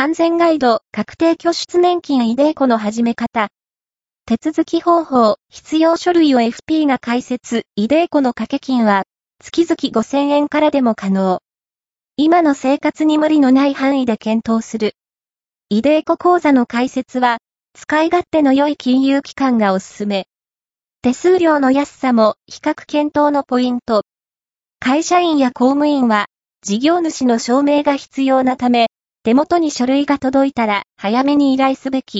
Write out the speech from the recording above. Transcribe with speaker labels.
Speaker 1: 完全ガイド、確定拠出年金イデーコの始め方。手続き方法、必要書類を FP が解説、イデーコの掛け金は、月々5000円からでも可能。今の生活に無理のない範囲で検討する。イデーコ口座の開設は、使い勝手の良い金融機関がおすすめ。手数料の安さも比較検討のポイント。会社員や公務員は、事業主の証明が必要なため、手元に書類が届いたら早めに依頼すべき。